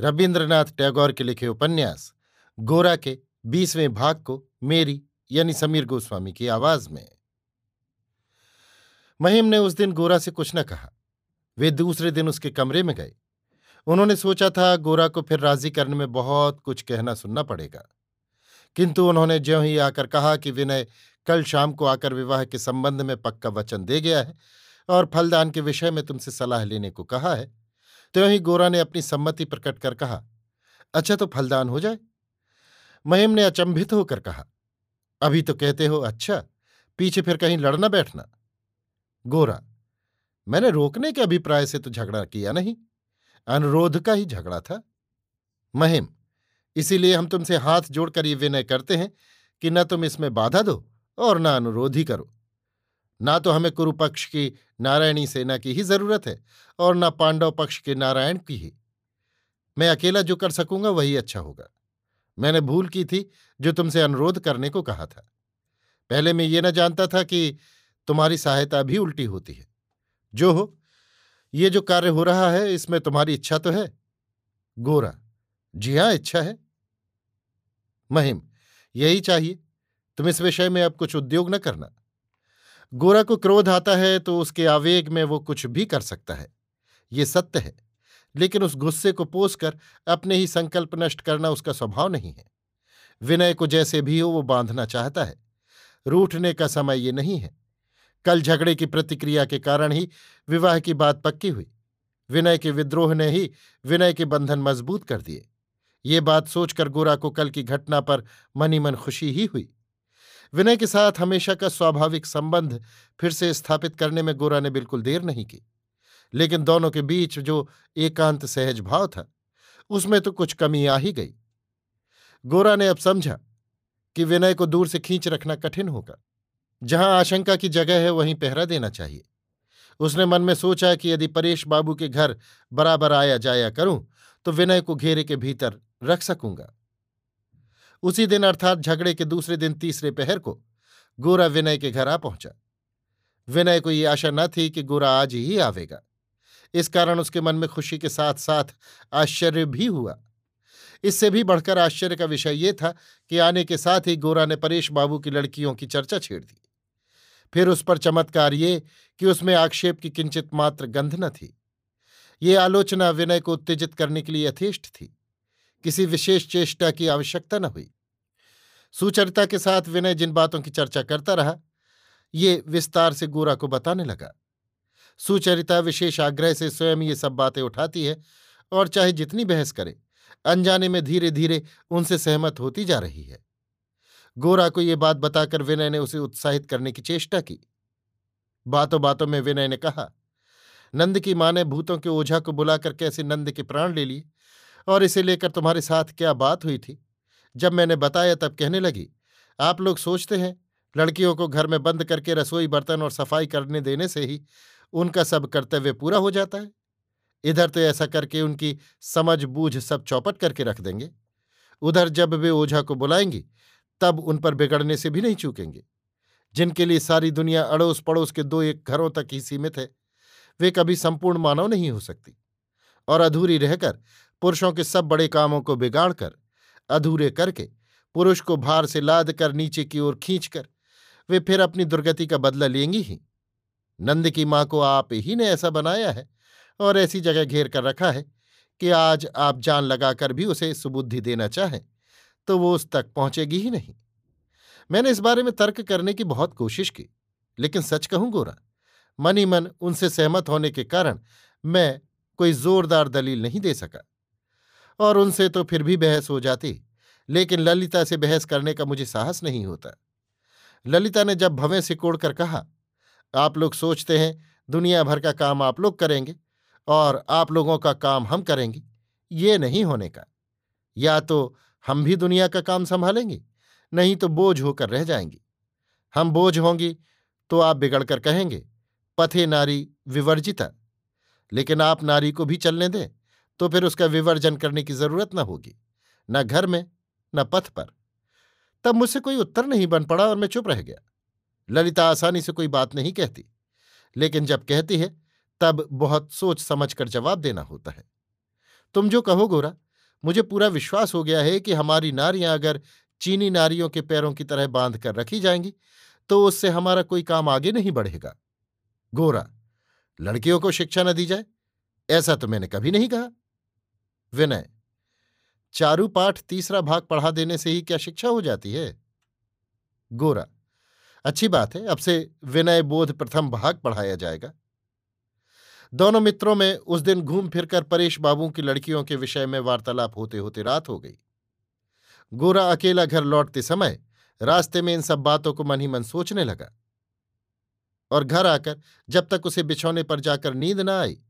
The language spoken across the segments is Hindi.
रविन्द्रनाथ टैगोर के लिखे उपन्यास, गोरा के बीसवें भाग को मेरी, यानी समीर गोस्वामी की आवाज़ में। महिम ने उस दिन गोरा से कुछ न कहा। वे दूसरे दिन उसके कमरे में गए। उन्होंने सोचा था गोरा को फिर राज़ी करने में बहुत कुछ कहना सुनना पड़ेगा। किंतु उन्होंने ज्यों ही आकर कहा कि विनय कल शाम को आकर विवाह के संबंध में पक्का वचन दे गया है और फलदान के विषय में तुमसे सलाह लेने को कहा है त्यों ही गोरा ने अपनी सम्मति प्रकट कर कहा अच्छा तो फलदान हो जाए। महिम ने अचंभित होकर कहा, अभी तो कहते हो अच्छा पीछे फिर कहीं लड़ना बैठना। गोरा, मैंने रोकने के अभिप्राय से तो झगड़ा किया नहीं, अनुरोध का ही झगड़ा था। महिम, इसीलिए हम तुमसे हाथ जोड़कर ये विनय करते हैं कि न तुम इसमें बाधा दो और न अनुरोध ही करो। ना तो हमें कुरु पक्ष की नारायणी सेना की ही ज़रूरत है और ना पांडव पक्ष के नारायण की ही। मैं अकेला जो कर सकूँगा वही अच्छा होगा। मैंने भूल की थी जो तुमसे अनुरोध करने को कहा था। पहले मैं ये न जानता था कि तुम्हारी सहायता भी उल्टी होती है। जो हो, ये जो कार्य हो रहा है, इसमें तुम्हारी इच्छा तो है। गोरा, जी हाँ इच्छा है। महिम, यही चाहिए। तुम इस विषय में अब कुछ उद्योग न करना। गोरा को क्रोध आता है तो उसके आवेग में वो कुछ भी कर सकता है। ये सत्य है, लेकिन उस गुस्से को पोसकर अपने ही संकल्प नष्ट करना उसका स्वभाव नहीं है। विनय को जैसे भी हो, वो बांधना चाहता है। रूठने का समय ये नहीं है। कल झगड़े की प्रतिक्रिया के कारण ही विवाह की बात पक्की हुई। विनय के विद्रोह ने ही विनय के बंधन मज़बूत कर दिए। ये बात सोचकर गोरा को कल की घटना पर मनी मन खुशी ही हुई। विनय के साथ हमेशा का स्वाभाविक संबंध फिर से स्थापित करने में गोरा ने बिल्कुल देर नहीं की। लेकिन दोनों के बीच जो एकांत सहज भाव था, उसमें तो कुछ कमी आ ही गई। गोरा ने अब समझा कि विनय को दूर से खींच रखना कठिन होगा। जहाँ आशंका की जगह है, वहीं पहरा देना चाहिए। उसने मन में सोचा कि यदि परेश बाबू के घर बराबर आया जाया करूँ तो विनय को घेरे के भीतर रख सकूँगा। उसी दिन अर्थात झगड़े के दूसरे दिन तीसरे पहर को गोरा विनय के घर आ पहुँचा। विनय को ये आशा न थी कि गोरा आज ही आवेगा। इस कारण उसके मन में खुशी के साथ साथ आश्चर्य भी हुआ। इससे भी बढ़कर आश्चर्य का विषय ये था कि आने के साथ ही गोरा ने परेश बाबू की लड़कियों की चर्चा छेड़ दी। फिर उस पर चमत्कार ये कि उसमें आक्षेप की किंचित मात्र गंध न थी। ये आलोचना विनय को उत्तेजित करने के लिए यथेष्ट थी। किसी विशेष चेष्टा की आवश्यकता न हुई। सुचरिता के साथ विनय जिन बातों की चर्चा करता रहा, ये विस्तार से गोरा को बताने लगा। सुचरिता विशेष आग्रह से स्वयं ये सब बातें उठाती है और चाहे जितनी बहस करे, अनजाने में धीरे धीरे उनसे सहमत होती जा रही है। गोरा को ये बात बताकर विनय ने उसे उत्साहित करने की चेष्टा की। बातों बातों में विनय ने कहा, नंद की माँ ने भूतों के ओझा को बुलाकर कैसे नंद के प्राण ले लिए? और इसे लेकर तुम्हारे साथ क्या बात हुई थी? जब मैंने बताया तब कहने लगी, आप लोग सोचते हैं, लड़कियों को घर में बंद करके रसोई बर्तन और सफ़ाई करने देने से ही उनका सब कर्तव्य पूरा हो जाता है? इधर तो ऐसा करके उनकी समझ बूझ सब चौपट करके रख देंगे। उधर जब वे ओझा को बुलाएँगी, तब उन पर बिगड़ने से भी नहीं चूकेंगे। जिनके लिए सारी दुनिया अड़ोस पड़ोस के दो एक घरों तक ही सीमित है, वे कभी संपूर्ण मानव नहीं हो सकती। और अधूरी रहकर पुरुषों के सब बड़े कामों को बिगाड़कर अधूरे करके पुरुष को भार से लाद कर नीचे की ओर खींचकर वे फिर अपनी दुर्गति का बदला लेंगी ही। नंद की माँ को आप ही ने ऐसा बनाया है और ऐसी जगह घेर कर रखा है कि आज आप जान लगाकर भी उसे सुबुद्धि देना चाहें तो वो उस तक पहुंचेगी ही नहीं। मैंने इस बारे में तर्क करने की बहुत कोशिश की, लेकिन सच कहूँ गोरा, मन मन उनसे सहमत होने के कारण मैं कोई जोरदार दलील नहीं दे सका। और उनसे तो फिर भी बहस हो जाती। लेकिन ललिता से बहस करने का मुझे साहस नहीं होता। ललिता ने जब भवें सिकोड़ कर कहा, आप लोग सोचते हैं, दुनिया भर का काम आप लोग करेंगे और आप लोगों का काम हम करेंगे। ये नहीं होने का। या तो हम भी दुनिया का काम संभालेंगे, नहीं तो बोझ होकर रह जाएँगी। हम बोझ होंगी तो आप बिगड़कर कहेंगे, पथे नारी विवर्जिता, लेकिन आप नारी को भी चलने दें। तो फिर उसका विवर्जन करने की ज़रूरत न होगी, न घर में, न पथ पर। तब मुझसे कोई उत्तर नहीं बन पड़ा और मैं चुप रह गया। ललिता आसानी से कोई बात नहीं कहती, लेकिन जब कहती है, तब बहुत सोच समझकर जवाब देना होता है। तुम जो कहो गोरा, मुझे पूरा विश्वास हो गया है कि हमारी नारियाँ अगर चीनी नारियों के पैरों की तरह बाँध कर रखी जाएँगी तो उससे हमारा कोई काम आगे नहीं बढ़ेगा। गोरा, लड़कियों को शिक्षा न दी जाए, ऐसा तो मैंने कभी नहीं कहा। विनय, चारू पाठ तीसरा भाग पढ़ा देने से ही क्या शिक्षा हो जाती है? गोरा, अच्छी बात है, अब से विनय बोध प्रथम भाग पढ़ाया जाएगा। दोनों मित्रों में उस दिन घूम फिरकर परेश बाबू की लड़कियों के विषय में वार्तालाप होते होते रात हो गई। गोरा अकेला घर लौटते समय रास्ते में इन सब बातों को मन ही मन सोचने लगा और घर आकर जब तक उसे बिछौने पर जाकर नींद न आई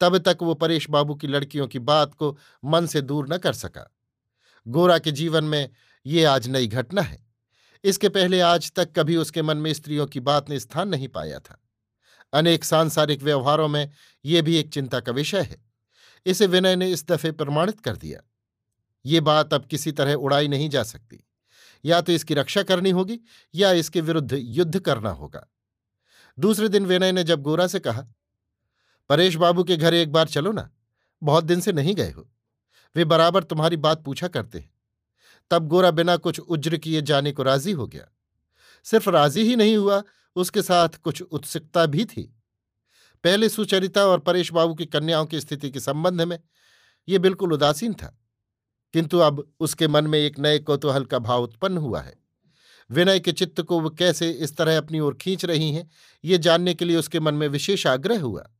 तब तक वो परेश बाबू की लड़कियों की बात को मन से दूर न कर सका। गोरा के जीवन में ये आज नई घटना है। इसके पहले आज तक कभी उसके मन में स्त्रियों की बात ने स्थान नहीं पाया था। अनेक सांसारिक व्यवहारों में ये भी एक चिंता का विषय है। इसे विनय ने इस दफे प्रमाणित कर दिया। ये बात अब किसी तरह उड़ाई नहीं जा सकती। या तो इसकी रक्षा करनी होगी या इसके विरुद्ध युद्ध करना होगा। दूसरे दिन विनय ने जब गोरा से कहा परेश बाबू के घर एक बार चलो ना। बहुत दिन से नहीं गए हो। वे बराबर तुम्हारी बात पूछा करते हैं। तब गोरा बिना कुछ उज्र किए जाने को राज़ी हो गया। सिर्फ़ राज़ी ही नहीं हुआ, उसके साथ कुछ उत्सुकता भी थी। पहले सुचरिता और परेश बाबू की कन्याओं की स्थिति के संबंध में ये बिल्कुल उदासीन था। किंतु अब उसके मन में एक नए कौतूहल का भाव उत्पन्न हुआ है। विनय के चित्त को वो कैसे इस तरह अपनी ओर खींच रही हैं, ये जानने के लिए उसके मन में विशेष आग्रह हुआ।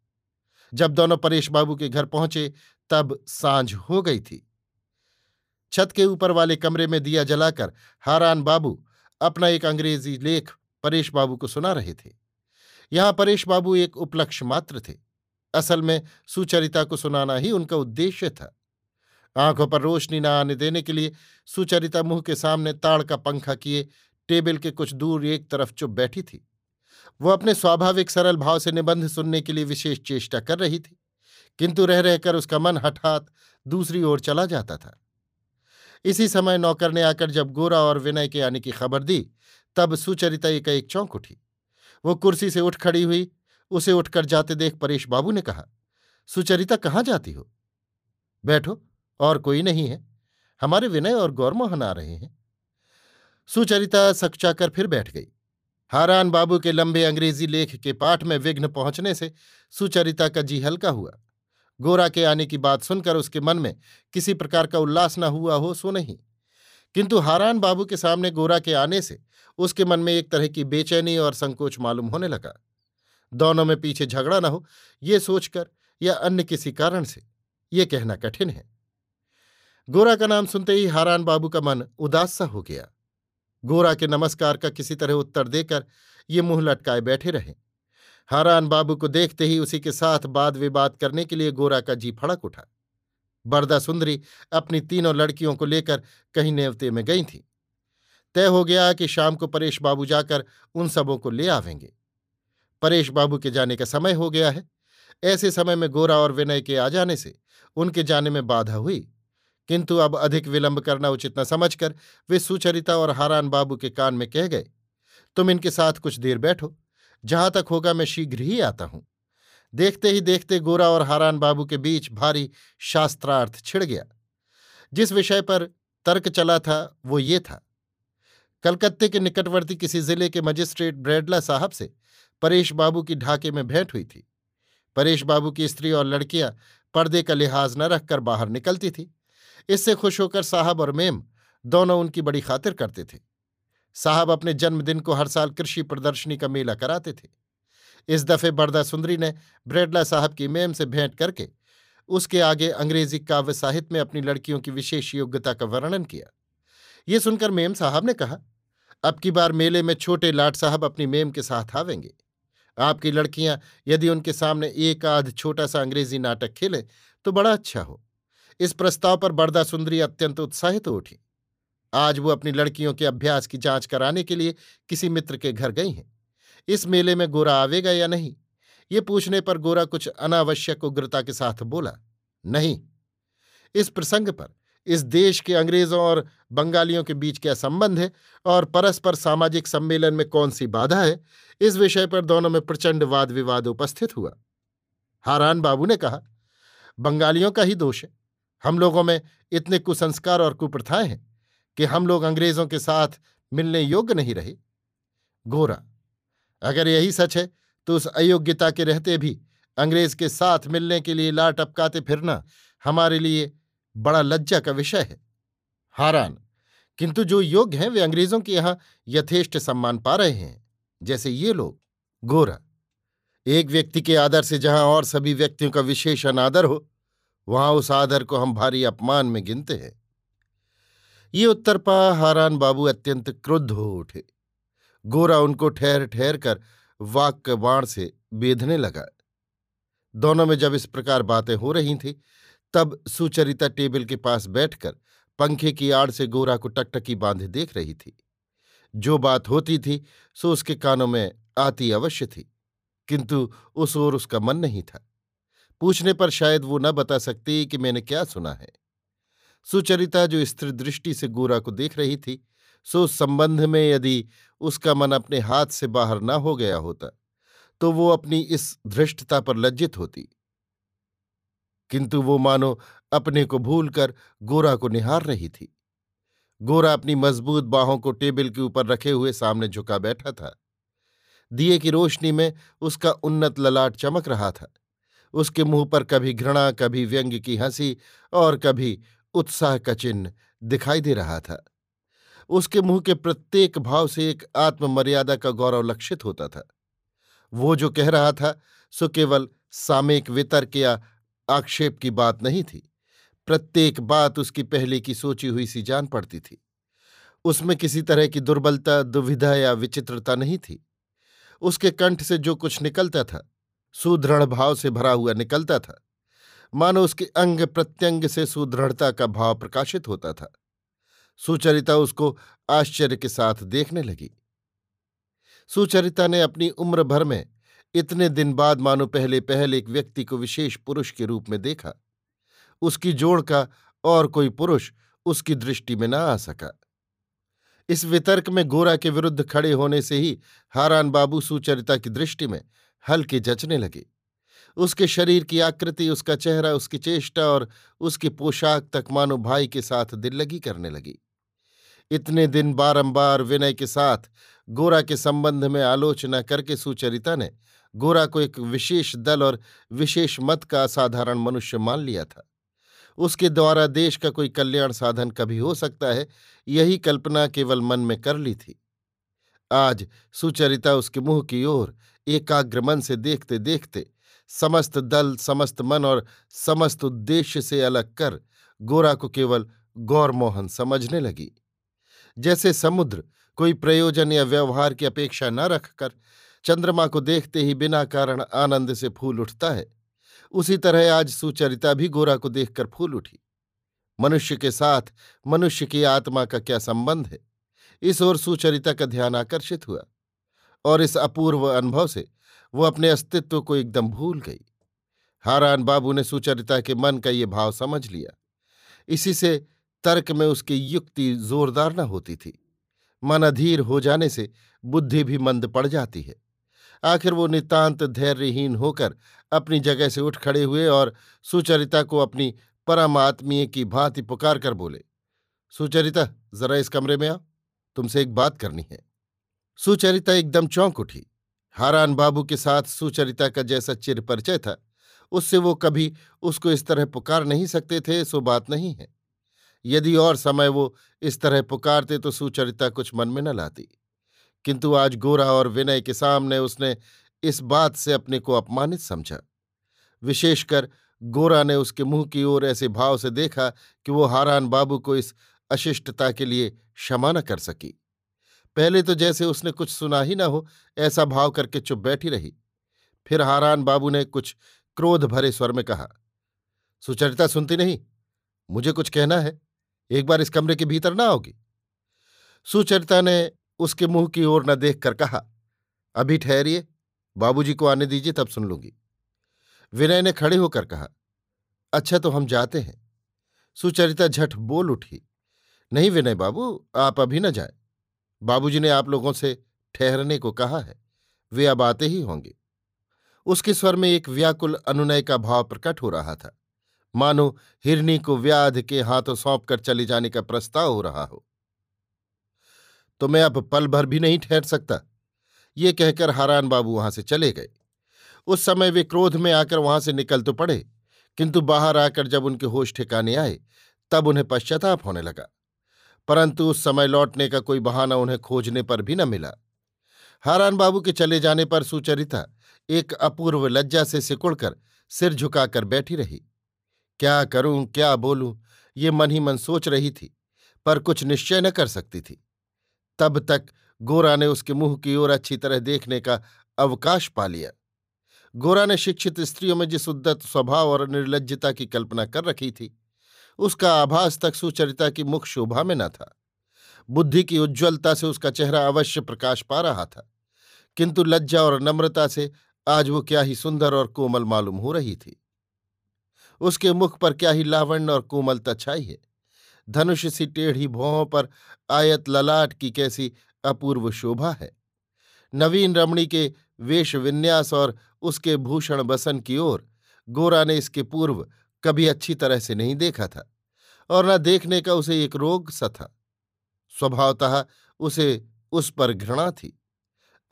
जब दोनों परेश बाबू के घर पहुँचे, तब साँझ हो गई थी। छत के ऊपर वाले कमरे में दिया जलाकर हारान बाबू अपना एक अंग्रेज़ी लेख परेश बाबू को सुना रहे थे। यहाँ परेश बाबू एक उपलक्ष्य मात्र थे। असल में सुचरिता को सुनाना ही उनका उद्देश्य था। आँखों पर रोशनी न आने देने के लिए सुचरिता मुँह के सामने ताड़ का पंखा किए, टेबल के कुछ दूर एक तरफ़ चुप बैठी थी। वो अपने स्वाभाविक सरल भाव से निबंध सुनने के लिए विशेष चेष्टा कर रही थी, किंतु रह रहकर उसका मन हठात दूसरी ओर चला जाता था। इसी समय नौकर ने आकर जब गोरा और विनय के आने की खबर दी, तब सुचरिता एक एक चौंक उठी। वो कुर्सी से उठ खड़ी हुई, उसे उठकर जाते देख परेश बाबू ने कहा, सुचरिता, कहाँ जाती हो? बैठो, और कोई नहीं है। हमारे विनय और गौरमोहन आ रहे हैं। सुचरिता सकचाकर फिर बैठ गई। हारान बाबू के लंबे अंग्रेज़ी लेख के पाठ में विघ्न पहुँचने से सुचरिता का जी हल्का हुआ। गोरा के आने की बात सुनकर उसके मन में किसी प्रकार का उल्लास न हुआ हो, सो नहीं। किंतु हारान बाबू के सामने गोरा के आने से उसके मन में एक तरह की बेचैनी और संकोच मालूम होने लगा। दोनों में पीछे झगड़ा न हो, ये सोचकर या अन्य किसी कारण से, ये कहना कठिन है। गोरा का नाम सुनते ही हारान बाबू का मन उदास सा हो गया। गोरा के नमस्कार का किसी तरह उत्तर देकर ये मुँह लटकाए बैठे रहे। हारान बाबू को देखते ही उसी के साथ बात विवाद करने के लिए गोरा का जी फड़क उठा। बरदा सुंदरी अपनी तीनों लड़कियों को लेकर कहीं नेवते में गई थी। तय हो गया कि शाम को परेश बाबू जाकर उन सबों को ले आवेंगे। परेश बाबू के जाने का समय हो गया है। ऐसे समय में गोरा और विनय के आ जाने से उनके जाने में बाधा हुई। किंतु अब अधिक विलंब करना उचित न समझकर वे सुचरिता और हारान बाबू के कान में कह गए, तुम इनके साथ कुछ देर बैठो, जहाँ तक होगा मैं शीघ्र ही आता हूँ। देखते ही देखते गोरा और हारान बाबू के बीच भारी शास्त्रार्थ छिड़ गया। जिस विषय पर तर्क चला था, वो ये था। कलकत्ते के निकटवर्ती किसी ज़िले के मजिस्ट्रेट ब्रेडला साहब से परेश बाबू की ढाके में भेंट हुई थी। परेश बाबू की स्त्री और लड़कियाँ पर्दे का लिहाज न रखकर बाहर निकलती थी। इससे खुश होकर साहब और मेम दोनों उनकी बड़ी खातिर करते थे। साहब अपने जन्मदिन को हर साल कृषि प्रदर्शनी का मेला कराते थे। इस दफे बरदा सुंदरी ने ब्रेडला साहब की मेम से भेंट करके उसके आगे अंग्रेज़ी काव्य साहित्य में अपनी लड़कियों की विशेष योग्यता का वर्णन किया। ये सुनकर मेम साहब ने कहा, अब की बार मेले में छोटे लाट साहब अपनी मेम के साथ आवेंगे। आपकी लड़कियाँ यदि उनके सामने एक आध छोटा सा अंग्रेज़ी नाटक खेले तो बड़ा अच्छा हो। इस प्रस्ताव पर बरदा सुंदरी अत्यंत उत्साहित हो उठी। आज वो अपनी लड़कियों के अभ्यास की जाँच कराने के लिए किसी मित्र के घर गई हैं। इस मेले में गोरा आवेगा या नहीं? ये पूछने पर गोरा कुछ अनावश्यक उग्रता के साथ बोला, नहीं। इस प्रसंग पर इस देश के अंग्रेज़ों और बंगालियों के बीच क्या संबंध है? और परस्पर सामाजिक सम्मेलन में कौन सी बाधा है? इस विषय पर दोनों में प्रचंड वाद विवाद उपस्थित हुआ। हारान बाबू ने कहा, बंगालियों का ही दोष है। हम लोगों में इतने कुसंस्कार और कुप्रथाएँ हैं कि हम लोग अंग्रेज़ों के साथ मिलने योग्य नहीं रहे। गोरा, अगर यही सच है तो उस अयोग्यता के रहते भी अंग्रेज़ के साथ मिलने के लिए ला टपकाते फिरना हमारे लिए बड़ा लज्जा का विषय है। हारान, किंतु जो योग्य हैं, वे अंग्रेज़ों के यहाँ यथेष्ट सम्मान पा रहे हैं, जैसे ये लोग। गोरा, एक व्यक्ति के आदर से जहाँ और सभी व्यक्तियों का विशेष अनादर हो वहाँ उस आदर को हम भारी अपमान में गिनते हैं। ये उत्तर पा हारान बाबू अत्यंत क्रुद्ध हो उठे। गोरा उनको ठहर ठहर कर वाक बाण से बेधने लगा। दोनों में जब इस प्रकार बातें हो रही थीं, तब सुचरिता टेबल के पास बैठकर पंखे की आड़ से गोरा को टकटकी बांधे देख रही थी। जो बात होती थी, सो उसके कानों में आती अवश्य थी, किंतु उस ओर उसका मन नहीं था। पूछने पर शायद वो न बता सकती कि मैंने क्या सुना है। सुचरिता जो स्त्री दृष्टि से गोरा को देख रही थी, सो संबंध में यदि उसका मन अपने हाथ से बाहर न हो गया होता तो वो अपनी इस धृष्टता पर लज्जित होती। किंतु वो मानो अपने को भूलकर गोरा को निहार रही थी। गोरा अपनी मज़बूत बाहों को टेबल के ऊपर रखे हुए सामने झुका बैठा था। दिए की रोशनी में उसका उन्नत ललाट चमक रहा था। उसके मुँह पर कभी घृणा, कभी व्यंग की हँसी और कभी उत्साह का चिन्ह दिखाई दे रहा था। उसके मुँह के प्रत्येक भाव से एक आत्ममर्यादा का गौरव लक्षित होता था। वो जो कह रहा था, सो केवल सामयिक वितर्क या आक्षेप की बात नहीं थी। प्रत्येक बात उसकी पहले की सोची हुई सी जान पड़ती थी। उसमें किसी तरह की दुर्बलता, दुविधा या विचित्रता नहीं थी। उसके कंठ से जो कुछ निकलता था सुदृढ़ भाव से भरा हुआ निकलता था। मानो उसके अंग प्रत्यंग से सुदृढ़ता का भाव प्रकाशित होता था। सुचरिता उसको आश्चर्य के साथ देखने लगी। सुचरिता ने अपनी उम्र भर में इतने दिन बाद मानो पहले पहले एक व्यक्ति को विशेष पुरुष के रूप में देखा। उसकी जोड़ का और कोई पुरुष उसकी दृष्टि में न आ सका। इस वितर्क में गोरा के विरुद्ध खड़े होने से ही हारान बाबू सुचरिता की दृष्टि में हल्के जचने लगे। उसके शरीर की आकृति, उसका चेहरा, उसकी चेष्टा और उसकी पोशाक तक मानो भाई के साथ दिल लगी करने लगी। इतने दिन बारंबार विनय के साथ, गोरा के संबंध में आलोचना करके सुचरिता ने गोरा को एक विशेष दल और विशेष मत का असाधारण मनुष्य मान लिया था। उसके द्वारा देश का कोई कल्याण साधन कभी हो सकता है, यही कल्पना केवल मन में कर ली थी। आज सुचरिता उसके मुँह की ओर एकाग्र मन से देखते देखते समस्त दल, समस्त मन और समस्त उद्देश्य से अलग कर गोरा को केवल गौरमोहन समझने लगी। जैसे समुद्र कोई प्रयोजन या व्यवहार की अपेक्षा न रखकर चंद्रमा को देखते ही बिना कारण आनंद से फूल उठता है, उसी तरह आज सुचरिता भी गोरा को देखकर फूल उठी। मनुष्य के साथ मनुष्य की आत्मा का क्या संबंध है? इस ओर सुचरिता का ध्यान आकर्षित हुआ। और इस अपूर्व अनुभव से वो अपने अस्तित्व को एकदम भूल गई। हारान बाबू ने सुचरिता के मन का ये भाव समझ लिया। इसी से तर्क में उसकी युक्ति जोरदार न होती थी। मन अधीर हो जाने से बुद्धि भी मंद पड़ जाती है। आखिर वो नितांत धैर्यहीन होकर अपनी जगह से उठ खड़े हुए और सुचरिता को अपनी परमात्मीय की भांति पुकार कर बोले, सुचरिता, जरा इस कमरे में आओ। तुमसे एक बात करनी है। सुचरिता एकदम चौंक उठी। हारान बाबू के साथ सुचरिता का जैसा चिर परिचय था, उससे वो कभी उसको इस तरह पुकार नहीं सकते थे, सो बात नहीं है। यदि और समय वो इस तरह पुकारते तो सुचरिता कुछ मन में न लाती। किंतु आज गोरा और विनय के सामने उसने इस बात से अपने को अपमानित समझा। विशेषकर गोरा ने उसके मुँह की ओर ऐसे भाव से देखा कि वो हारान बाबू को इस अशिष्टता के लिए क्षमा न कर सकी। पहले तो जैसे उसने कुछ सुना ही न हो, ऐसा भाव करके चुप बैठी रही। फिर हारान बाबू ने कुछ क्रोध भरे स्वर में कहा, सुचरिता सुनती नहीं? मुझे कुछ कहना है। एक बार इस कमरे के भीतर ना आओगी? सुचरिता ने उसके मुँह की ओर न देखकर कहा, अभी ठहरिए, बाबूजी को आने दीजिए, तब सुन लूँगी। विनय ने खड़े होकर कहा अच्छा तो हम जाते हैं। सुचरिता झट बोल उठी, नहीं विनय बाबू, आप अभी न जाए। बाबूजी ने आप लोगों से ठहरने को कहा है, वे अब आते ही होंगे। उसके स्वर में एक व्याकुल अनुनय का भाव प्रकट हो रहा था। मानो हिरनी को व्याध के हाथों सौंपकर चले जाने का प्रस्ताव हो रहा हो। तो मैं अब पल भर भी नहीं ठहर सकता, ये कहकर हारान बाबू वहाँ से चले गए। उस समय वे क्रोध में आकर वहाँ से निकल तो पड़े, किंतु बाहर आकर जब उनके होश ठिकाने आए, तब उन्हें पश्चाताप होने लगा। परंतु उस समय लौटने का कोई बहाना उन्हें खोजने पर भी न मिला। हारान बाबू के चले जाने पर सुचरिता एक अपूर्व लज्जा से सिकुड़कर सिर झुकाकर बैठी रही। क्या करूँ, क्या बोलूँ, ये मन ही मन सोच रही थी, पर कुछ निश्चय न कर सकती थी। तब तक गोरा ने उसके मुँह की ओर अच्छी तरह देखने का अवकाश पा लिया। गोरा ने शिक्षित स्त्रियों में जिस उद्दत, स्वभाव और निर्लजता की कल्पना कर रखी थी उसका आभास तक सुचरिता की मुख शोभा में न था। बुद्धि की उज्ज्वलता से उसका चेहरा अवश्य प्रकाश पा रहा था। किंतु लज्जा और नम्रता से आज वो क्या ही सुंदर और कोमल मालूम हो रही थी। उसके मुख पर क्या ही लावण्य और कोमलता छाई है। धनुष सी टेढ़ी भौहों पर आयत ललाट की कैसी अपूर्व शोभा है। नवीन रमणी के वेश विन्यास और उसके भूषण बसन की ओर गोरा ने इसके पूर्व कभी अच्छी तरह से नहीं देखा था। और न देखने का उसे एक रोग सा था। स्वभावतः उसे उस पर घृणा थी।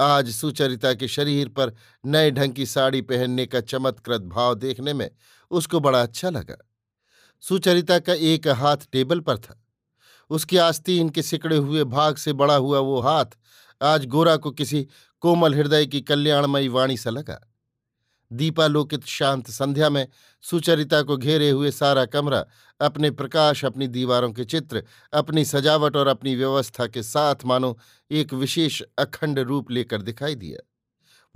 आज सुचरिता के शरीर पर नए ढंग की साड़ी पहनने का चमत्कृत भाव देखने में उसको बड़ा अच्छा लगा। सुचरिता का एक हाथ टेबल पर था। उसकी आस्तीन के सिकड़े हुए भाग से बड़ा हुआ वो हाथ आज गोरा को किसी कोमल हृदय की कल्याणमयी वाणी सा लगा। दीपालोकित शांत संध्या में सुचरिता को घेरे हुए सारा कमरा, अपने प्रकाश, अपनी दीवारों के चित्र, अपनी सजावट और अपनी व्यवस्था के साथ मानो एक विशेष अखंड रूप लेकर दिखाई दिया।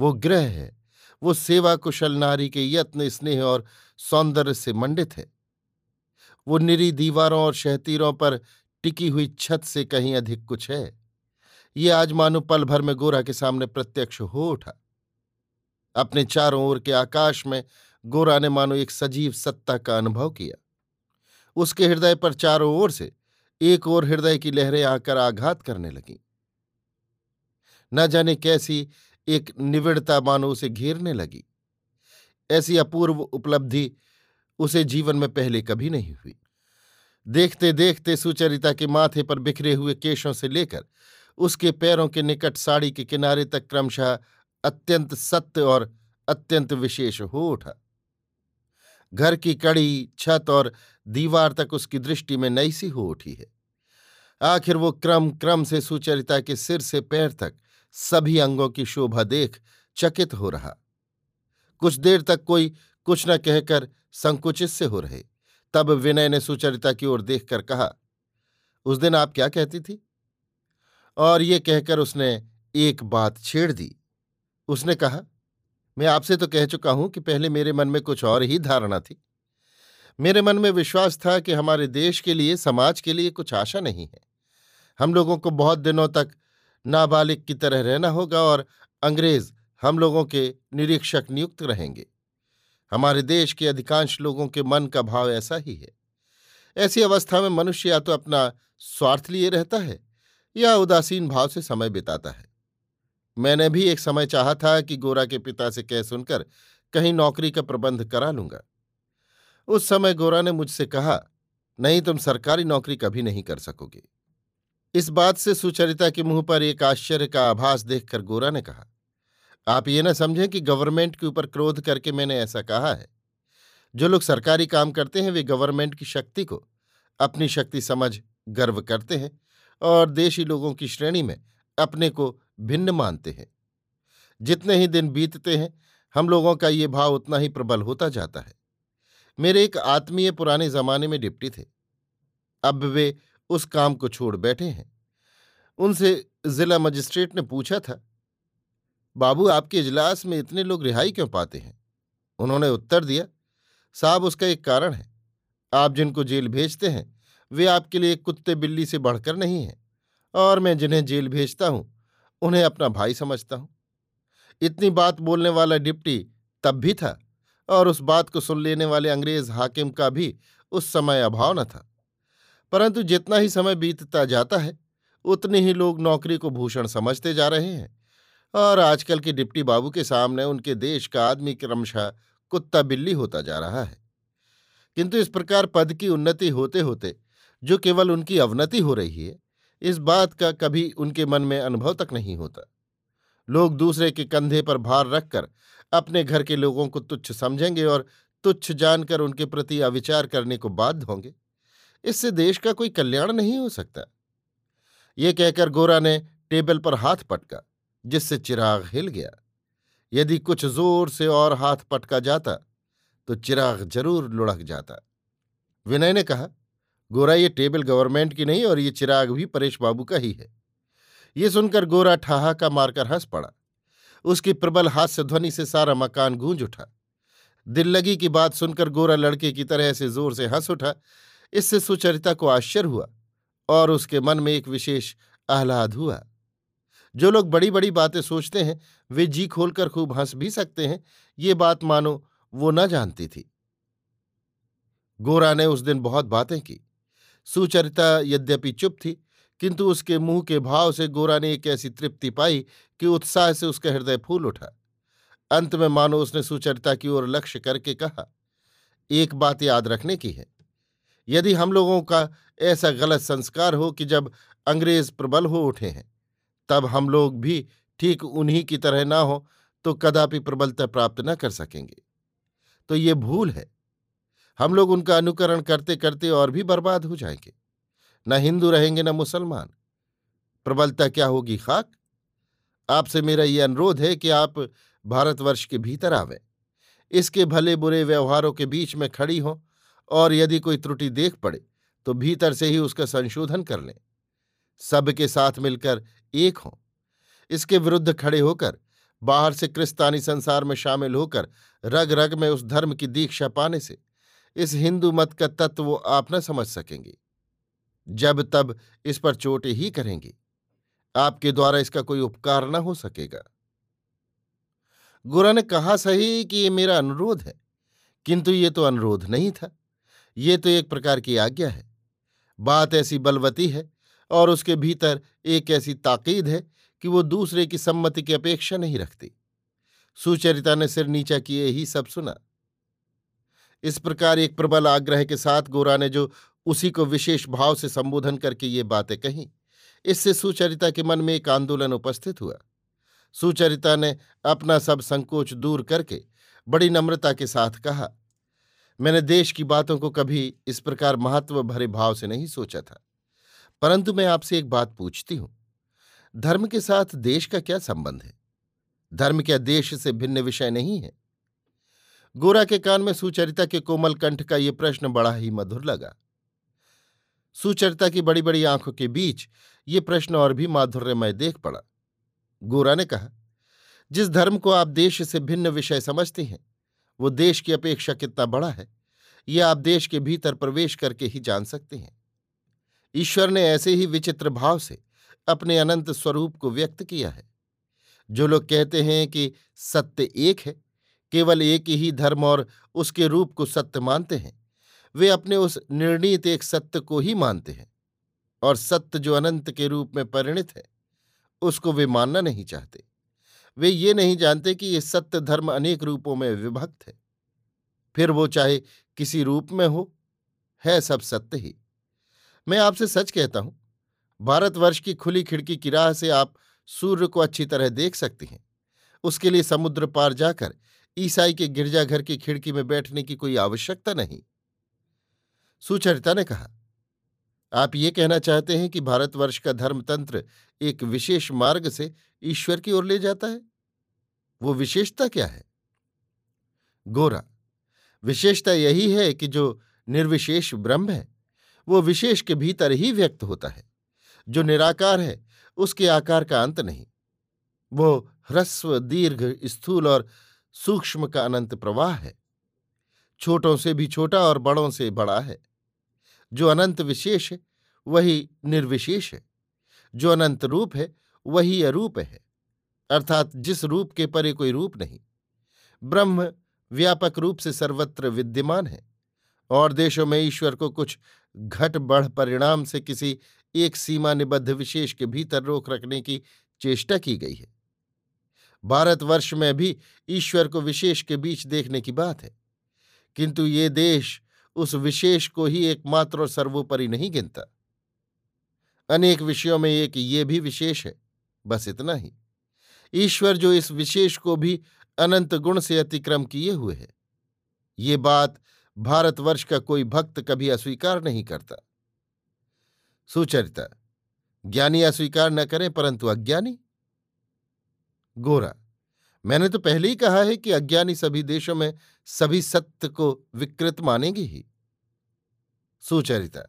वो ग्रह है। वो सेवा कुशल नारी के यत्न, स्नेह और सौंदर्य से मंडित है। वो निरी दीवारों और शहतीरों पर टिकी हुई छत से कहीं अधिक कुछ है। ये आज मानो पल भर में गोरा के सामने प्रत्यक्ष हो उठा। अपने चारों ओर के आकाश में गोरा ने मानो एक सजीव सत्ता का अनुभव किया। उसके हृदय पर चारों ओर से एक और हृदय की लहरें आकर आघात करने लगीं। न जाने कैसी एक निविड़ता मानो उसे घेरने लगी। ऐसी अपूर्व उपलब्धि उसे जीवन में पहले कभी नहीं हुई। देखते देखते सुचरिता के माथे पर बिखरे हुए केशों से लेकर उसके पैरों के निकट साड़ी के किनारे तक क्रमशः अत्यंत सत्य और अत्यंत विशेष हो उठा। घर की कड़ी, छत और दीवार तक उसकी दृष्टि में नई सी हो उठी है। आखिर वो क्रम क्रम से सुचरिता के सिर से पैर तक सभी अंगों की शोभा देख चकित हो रहा। कुछ देर तक कोई कुछ न कहकर संकुचित से हो रहे। तब विनय ने सुचरिता की ओर देखकर कहा, उस दिन आप क्या कहती थी? और ये कहकर उसने एक बात छेड़ दी। उसने कहा, मैं आपसे तो कह चुका हूँ कि पहले मेरे मन में कुछ और ही धारणा थी। मेरे मन में विश्वास था कि हमारे देश के लिए, समाज के लिए कुछ आशा नहीं है। हम लोगों को बहुत दिनों तक नाबालिग की तरह रहना होगा और अंग्रेज़ हम लोगों के निरीक्षक नियुक्त रहेंगे। हमारे देश के अधिकांश लोगों के मन का भाव ऐसा ही है। ऐसी अवस्था में मनुष्य या तो अपना स्वार्थ लिए रहता है या उदासीन भाव से समय बिताता है। मैंने भी एक समय चाहा था कि गोरा के पिता से कह सुनकर कहीं नौकरी का प्रबंध करा लूँगा। उस समय गोरा ने मुझसे कहा, नहीं, तुम सरकारी नौकरी कभी नहीं कर सकोगे। इस बात से सुचरिता के मुँह पर एक आश्चर्य का आभास देखकर गोरा ने कहा, आप ये न समझें कि गवर्नमेंट के ऊपर क्रोध करके मैंने ऐसा कहा है। जो लोग सरकारी काम करते हैं, वे गवर्नमेंट की शक्ति को, अपनी शक्ति समझ, गर्व करते हैं और देशी लोगों की श्रेणी में अपने को भिन्न मानते हैं। जितने ही दिन बीतते हैं, हम लोगों का ये भाव उतना ही प्रबल होता जाता है। मेरे एक आत्मीय पुराने जमाने में डिप्टी थे। अब वे उस काम को छोड़ बैठे हैं। उनसे जिला मजिस्ट्रेट ने पूछा था, बाबू, आपके इजलास में इतने लोग रिहाई क्यों पाते हैं? उन्होंने उत्तर दिया, साहब, उसका एक कारण है। आप जिनको जेल भेजते हैं, वे आपके लिए कुत्ते बिल्ली से बढ़कर नहीं हैं। और मैं जिन्हें जेल भेजता हूँ उन्हें अपना भाई समझता हूँ। इतनी बात बोलने वाला डिप्टी तब भी था और उस बात को सुन लेने वाले अंग्रेज़ हाकिम का भी उस समय अभाव न था। परंतु जितना ही समय बीतता जाता है, उतने ही लोग नौकरी को भूषण समझते जा रहे हैं और आजकल के डिप्टी बाबू के सामने उनके देश का आदमी क्रमशः कुत्ता बिल्ली होता जा रहा है। किंतु इस प्रकार पद की उन्नति होते होते जो केवल उनकी अवनति हो रही है इस बात का कभी उनके मन में अनुभव तक नहीं होता। लोग दूसरे के कंधे पर भार रखकर अपने घर के लोगों को तुच्छ समझेंगे और तुच्छ जानकर उनके प्रति अविचार करने को बाध्य होंगे। इससे देश का कोई कल्याण नहीं हो सकता। ये कहकर गोरा ने टेबल पर हाथ पटका, जिससे चिराग हिल गया। यदि कुछ ज़ोर से और हाथ पटका जाता तो चिराग ज़रूर लुढ़क जाता। विनय ने कहा गोरा ये टेबल गवर्नमेंट की नहीं और ये चिराग भी परेश बाबू का ही है। ये सुनकर गोरा ठहाका मारकर हंस पड़ा। उसकी प्रबल हास्य ध्वनि से सारा मकान गूंज उठा। दिल लगी की बात सुनकर गोरा लड़के की तरह से ज़ोर से हंस उठा। इससे सुचरिता को आश्चर्य हुआ और उसके मन में एक विशेष आह्लाद हुआ। जो लोग बड़ी बड़ी बातें सोचते हैं, वे जी खोलकर खूब हंस भी सकते हैं, ये बात मानो वो न जानती थी। गोरा ने उस दिन बहुत बातें की। सुचरिता यद्यपि चुप थी, किंतु उसके मुँह के भाव से गोरा ने एक ऐसी तृप्ति पाई कि उत्साह से उसका हृदय फूल उठा। अंत में मानो उसने सुचरिता की ओर लक्ष्य करके कहा, एक बात याद रखने की है। यदि हम लोगों का ऐसा गलत संस्कार हो कि जब अंग्रेज़ प्रबल हो उठे हैं, तब हम लोग भी ठीक उन्हीं की तरह ना हो तो कदापि प्रबलता प्राप्त न कर सकेंगे। तो ये भूल है। हम लोग उनका अनुकरण करते करते और भी बर्बाद हो जाएँगे। न हिंदू रहेंगे, न मुसलमान। प्रबलता क्या होगी खाक? आपसे मेरा ये अनुरोध है कि आप भारतवर्ष के भीतर आवें। इसके भले बुरे व्यवहारों के बीच में खड़ी हों और यदि कोई त्रुटि देख पड़े तो भीतर से ही उसका संशोधन कर लें। सबके साथ मिलकर एक हों। इसके विरुद्ध खड़े होकर, बाहर से क्रिस्तानी संसार में शामिल होकर रग रग में उस धर्म की दीक्षा पाने से इस हिंदू मत का तत्व आप न समझ सकेंगे। जब तब इस पर चोटें ही करेंगे। आपके द्वारा इसका कोई उपकार न हो सकेगा। गुरा ने कहा सही कि ये मेरा अनुरोध है, किंतु ये तो अनुरोध नहीं था। ये तो एक प्रकार की आज्ञा है। बात ऐसी बलवती है और उसके भीतर एक ऐसी ताकीद है कि वो दूसरे की सम्मति की अपेक्षा नहीं रखती। सुचरिता ने सिर नीचा किए ही सब सुना। इस प्रकार एक प्रबल आग्रह के साथ गोरा ने जो उसी को विशेष भाव से संबोधन करके ये बातें कहीं, इससे सुचरिता के मन में एक आंदोलन उपस्थित हुआ। सुचरिता ने अपना सब संकोच दूर करके बड़ी नम्रता के साथ कहा, मैंने देश की बातों को कभी इस प्रकार महत्व भरे भाव से नहीं सोचा था, परंतु मैं आपसे एक बात पूछती हूँ। धर्म के साथ देश का क्या संबंध है? धर्म क्या देश से भिन्न विषय नहीं है? गोरा के कान में सुचरिता के कोमल कंठ का ये प्रश्न बड़ा ही मधुर लगा। सुचरिता की बड़ी बड़ी आँखों के बीच ये प्रश्न और भी माधुर्यमय देख पड़ा। गोरा ने कहा, जिस धर्म को आप देश से भिन्न विषय समझते हैं, वो देश की अपेक्षा कितना बड़ा है ये आप देश के भीतर प्रवेश करके ही जान सकते हैं। ईश्वर ने ऐसे ही विचित्र भाव से अपने अनंत स्वरूप को व्यक्त किया है। जो लोग कहते हैं कि सत्य एक है केवल एक ही धर्म और उसके रूप को सत्य मानते हैं। वे अपने उस निर्णीत एक सत्य को ही मानते हैं और सत्य जो अनंत के रूप में परिणित है, उसको वे मानना नहीं चाहते। वे ये नहीं जानते कि ये सत्य धर्म अनेक रूपों में विभक्त है। फिर वो चाहे किसी रूप में हो, है सब सत्य ही। मैं आपसे सच कहता हूँ, भारतवर्ष की खुली खिड़की की राह से आप सूर्य को अच्छी तरह देख सकते हैं। उसके लिए समुद्र पार जाकर ईसाई के गिरजाघर की खिड़की में बैठने की कोई आवश्यकता नहीं। सुचरिता ने कहा, आप ये कहना चाहते हैं कि भारतवर्ष का धर्मतंत्र एक विशेष मार्ग से ईश्वर की ओर ले जाता है? वो विशेषता क्या है? गोरा, विशेषता यही है कि जो निर्विशेष ब्रह्म है, वो विशेष के भीतर ही व्यक्त होता है। जो निराकार है, उसके आकार का अंत नहीं। वो ह्रस्व, दीर्घ, स्थूल और सूक्ष्म का अनंत प्रवाह है। छोटों से भी छोटा और बड़ों से बड़ा है। जो अनंत विशेष है, वही निर्विशेष है। जो अनंत रूप है, वही अरूप है। अर्थात जिस रूप के परे कोई रूप नहीं। ब्रह्म व्यापक रूप से सर्वत्र विद्यमान है। और देशों में ईश्वर को कुछ घट बढ़ परिणाम से किसी एक सीमा निबद्ध विशेष के भीतर रोक रखने की चेष्टा की गई है। भारतवर्ष में भी ईश्वर को विशेष के बीच देखने की बात है। किंतु ये देश उस विशेष को ही एकमात्र और सर्वोपरि नहीं गिनता। अनेक विषयों में एक ये भी विशेष है, बस इतना ही। ईश्वर जो इस विशेष को भी अनंत गुण से अतिक्रम किए हुए है। ये बात भारतवर्ष का कोई भक्त कभी अस्वीकार नहीं करता। सुचरिता, ज्ञानी अस्वीकार न करें, परंतु अज्ञानी? गोरा। मैंने तो पहले ही कहा है कि अज्ञानी सभी देशों में सभी सत्य को विकृत मानेंगे ही। सुचरिता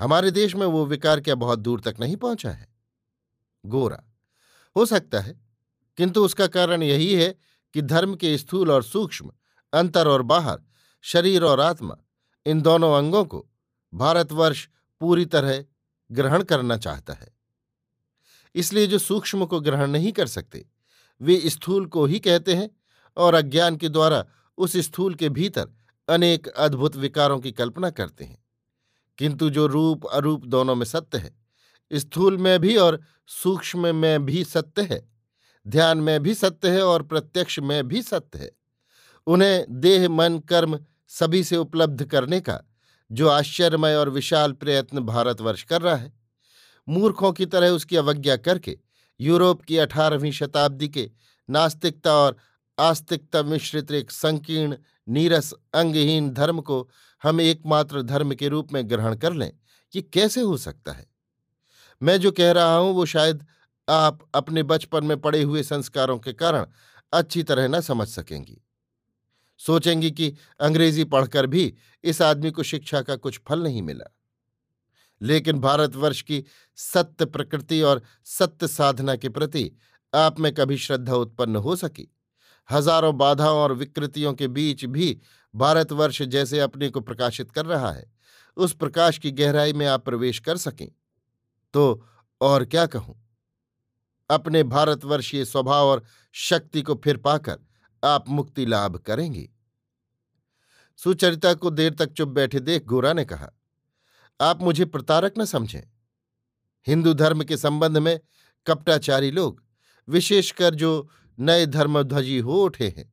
हमारे देश में वो विकार क्या बहुत दूर तक नहीं पहुँचा है? गोरा, हो सकता है, किंतु उसका कारण यही है कि धर्म के स्थूल और सूक्ष्म, अंतर और बाहर, शरीर और आत्मा, इन दोनों अंगों को भारतवर्ष पूरी तरह ग्रहण करना चाहता है। इसलिए जो सूक्ष्म को ग्रहण नहीं कर सकते वे स्थूल को ही कहते हैं और अज्ञान के द्वारा उस स्थूल के भीतर अनेक अद्भुत विकारों की कल्पना करते हैं। किंतु जो रूप अरूप दोनों में सत्य है, स्थूल में भी और सूक्ष्म में भी सत्य है, ध्यान में भी सत्य है और प्रत्यक्ष में भी सत्य है, उन्हें देह, मन, कर्म सभी से उपलब्ध करने का जो आश्चर्यमय और विशाल प्रयत्न भारतवर्ष कर रहा है। मूर्खों की तरह उसकी अवज्ञा करके यूरोप की अठारहवीं शताब्दी के नास्तिकता और आस्तिकता मिश्रित एक संकीर्ण, नीरस, अंगहीन धर्म को हम एकमात्र धर्म के रूप में ग्रहण कर लें, ये कैसे हो सकता है? मैं जो कह रहा हूँ, वो शायद आप अपने बचपन में पड़े हुए संस्कारों के कारण अच्छी तरह न समझ सकेंगी। सोचेंगी कि अंग्रेज़ी पढ़कर भी इस आदमी को शिक्षा का कुछ फल नहीं मिला। लेकिन भारतवर्ष की सत्य प्रकृति और सत्य साधना के प्रति आप में कभी श्रद्धा उत्पन्न हो सकी? हज़ारों बाधाओं और विकृतियों के बीच भी भारतवर्ष जैसे अपने को प्रकाशित कर रहा है, उस प्रकाश की गहराई में आप प्रवेश कर सकें। तो और क्या कहूँ? अपने भारतवर्षीय स्वभाव और शक्ति को फिर पाकर आप मुक्ति लाभ करेंगी। सुचरिता को देर तक चुप बैठे देख गोरा ने कहा आप मुझे प्रतारक न समझें। हिंदू धर्म के संबंध में कपटाचारी लोग, विशेषकर जो नए धर्मध्वजी हो उठे हैं,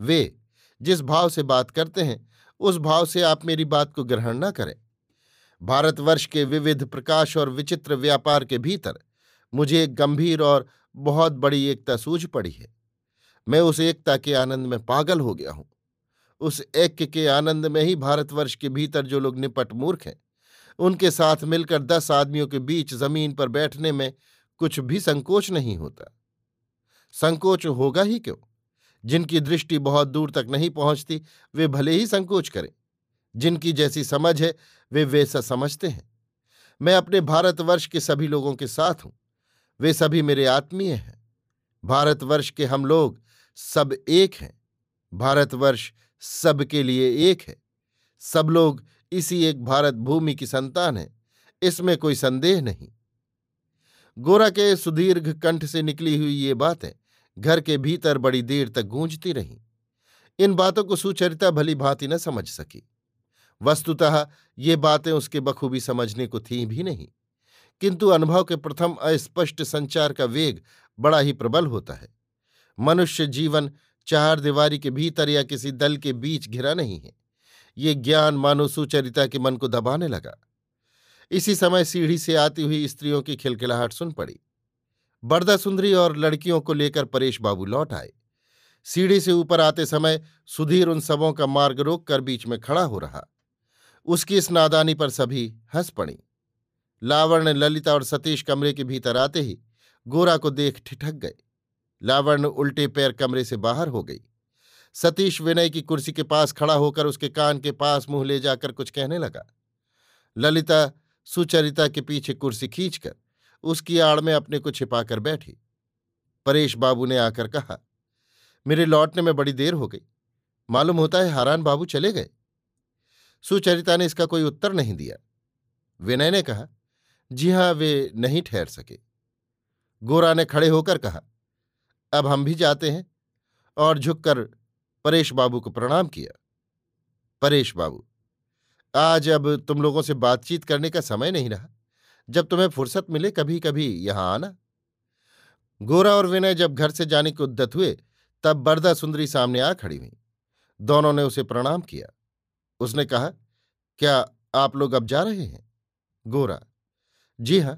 वे जिस भाव से बात करते हैं, उस भाव से आप मेरी बात को ग्रहण न करें। भारतवर्ष के विविध प्रकाश और विचित्र व्यापार के भीतर मुझे एक गंभीर और बहुत बड़ी एकता सूझ पड़ी है। मैं उस एकता के आनंद में पागल हो गया हूँ। उस ऐक्य के आनंद में ही भारतवर्ष के भीतर जो लोग निपट मूर्ख हैं उनके साथ मिलकर दस आदमियों के बीच ज़मीन पर बैठने में कुछ भी संकोच नहीं होता। संकोच होगा ही क्यों? जिनकी दृष्टि बहुत दूर तक नहीं पहुँचती, वे भले ही संकोच करें। जिनकी जैसी समझ है, वे वैसा समझते हैं। मैं अपने भारतवर्ष के सभी लोगों के साथ हूँ। वे सभी मेरे आत्मीय हैं। भारतवर्ष के हम लोग सब एक हैं। भारतवर्ष सबके लिए एक है। सब लोग इसी एक भारत भूमि की संतान है, इसमें कोई संदेह नहीं। गोरा के सुदीर्घ कंठ से निकली हुई ये बातें घर के भीतर बड़ी देर तक गूंजती रहीं। इन बातों को सुचरिता भली भांति न समझ सकी। वस्तुतः ये बातें उसके बखूबी समझने को थीं भी नहीं, किंतु अनुभव के प्रथम अस्पष्ट संचार का वेग बड़ा ही प्रबल होता है। मनुष्य जीवन चार दीवारी के भीतर या किसी दल के बीच घिरा नहीं है। ये ज्ञान मानो सुचरिता के मन को दबाने लगा। इसी समय सीढ़ी से आती हुई स्त्रियों की खिलखिलाहट सुन पड़ी। बरदा सुंदरी और लड़कियों को लेकर परेश बाबू लौट आए। सीढ़ी से ऊपर आते समय सुधीर उन सबों का मार्ग रोक कर बीच में खड़ा हो रहा। उसकी इस नादानी पर सभी हंस पड़ी। लावण्य, ललिता और सतीश कमरे के भीतर आते ही गोरा को देख ठिठक गए। लावण्य उल्टे पैर कमरे से बाहर हो गई। सतीश विनय की कुर्सी के पास खड़ा होकर उसके कान के पास मुँह ले जाकर कुछ कहने लगा। ललिता सुचरिता के पीछे कुर्सी खींचकर उसकी आड़ में अपने को छिपाकर बैठी। परेश बाबू ने आकर कहा, मेरे लौटने में बड़ी देर हो गई। मालूम होता है हारान बाबू चले गए। सुचरिता ने इसका कोई उत्तर नहीं दिया। विनय ने कहा, जी हाँ, वे नहीं ठहर सके। गोरा ने खड़े होकर कहा, अब हम भी जाते हैं और झुककर परेश बाबू को प्रणाम किया। परेश बाबू, आज अब तुम लोगों से बातचीत करने का समय नहीं रहा। जब तुम्हें फुर्सत मिले कभी कभी यहाँ आना। गोरा और विनय जब घर से जाने के उद्दत हुए, तब बरदा सुंदरी सामने आ खड़ी हुई। दोनों ने उसे प्रणाम किया। उसने कहा, क्या आप लोग अब जा रहे हैं? गोरा, जी हाँ।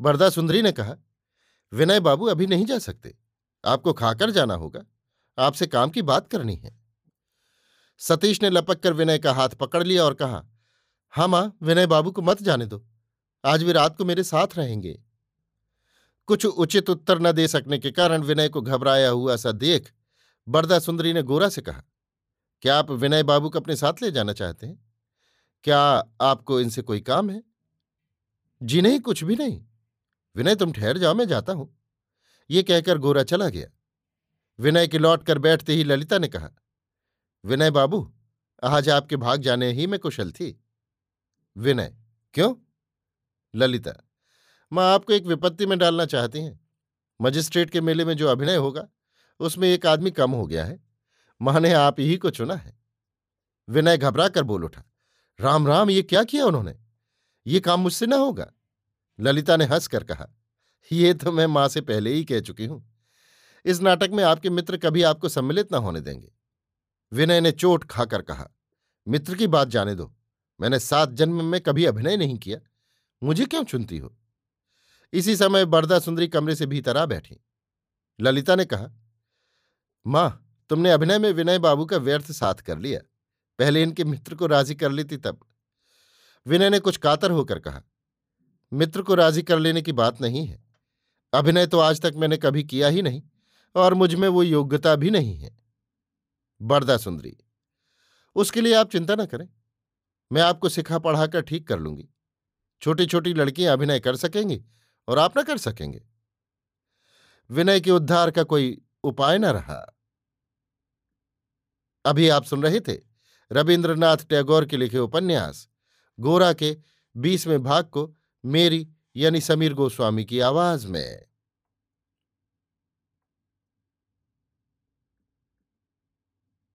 बरदा सुंदरी ने कहा, विनय बाबू अभी नहीं जा सकते। आपको खाकर जाना होगा। आपसे काम की बात करनी है। सतीश ने लपक कर विनय का हाथ पकड़ लिया और कहा हाँ माँ, विनय बाबू को मत जाने दो। आज वे रात को मेरे साथ रहेंगे। कुछ उचित उत्तर न दे सकने के कारण विनय को घबराया हुआ सा देख बरदा सुंदरी ने गोरा से कहा, क्या आप विनय बाबू को अपने साथ ले जाना चाहते हैं? क्या आपको इनसे कोई काम है? जी नहीं, कुछ भी नहीं। विनय, तुम ठहर जाओ, मैं जाता हूँ। ये कहकर गोरा चला गया। विनय के लौट कर बैठते ही ललिता ने कहा, विनय बाबू, आज आपके भाग जाने ही में कुशल थी। विनय, क्यों? ललिता, माँ, आपको एक विपत्ति में डालना चाहती हैं। मजिस्ट्रेट के मेले में जो अभिनय होगा, उसमें एक आदमी कम हो गया है। माँ ने आप ही को चुना है। विनय घबरा कर बोल उठा, राम राम, ये क्या किया उन्होंने? ये काम मुझसे ना होगा? ललिता ने हंसकर कहा, ये तो मैं माँ से पहले ही कह चुकी हूँ। इस नाटक में आपके मित्र कभी आपको सम्मिलित न होने देंगे। विनय ने चोट खाकर कहा, मित्र की बात जाने दो। मैंने सात जन्म में कभी अभिनय नहीं किया। मुझे क्यों चुनती हो? इसी समय बरदा सुंदरी कमरे से भीतर आ बैठी। ललिता ने कहा, माँ, तुमने अभिनय में विनय बाबू का व्यर्थ साथ कर लिया। पहले इनके मित्र को राज़ी कर लेती तब। विनय ने कुछ कातर होकर कहा, मित्र को राज़ी कर लेने की बात नहीं है। अभिनय तो आज तक मैंने कभी किया ही नहीं। और मुझमें वो योग्यता भी नहीं है। बरदा सुंदरी, उसके लिए आप चिंता न करें। मैं आपको सिखा पढ़ाकर ठीक कर लूँगी। छोटी छोटी लड़कियाँ अभिनय कर सकेंगी और आप न कर सकेंगे। विनय के उद्धार का कोई उपाय न रहा। अभी आप सुन रहे थे रविन्द्रनाथ टैगोर के लिखे उपन्यास, गोरा के बीसवें भाग को मेरी यानी समीर गोस्वामी की आवाज़ में।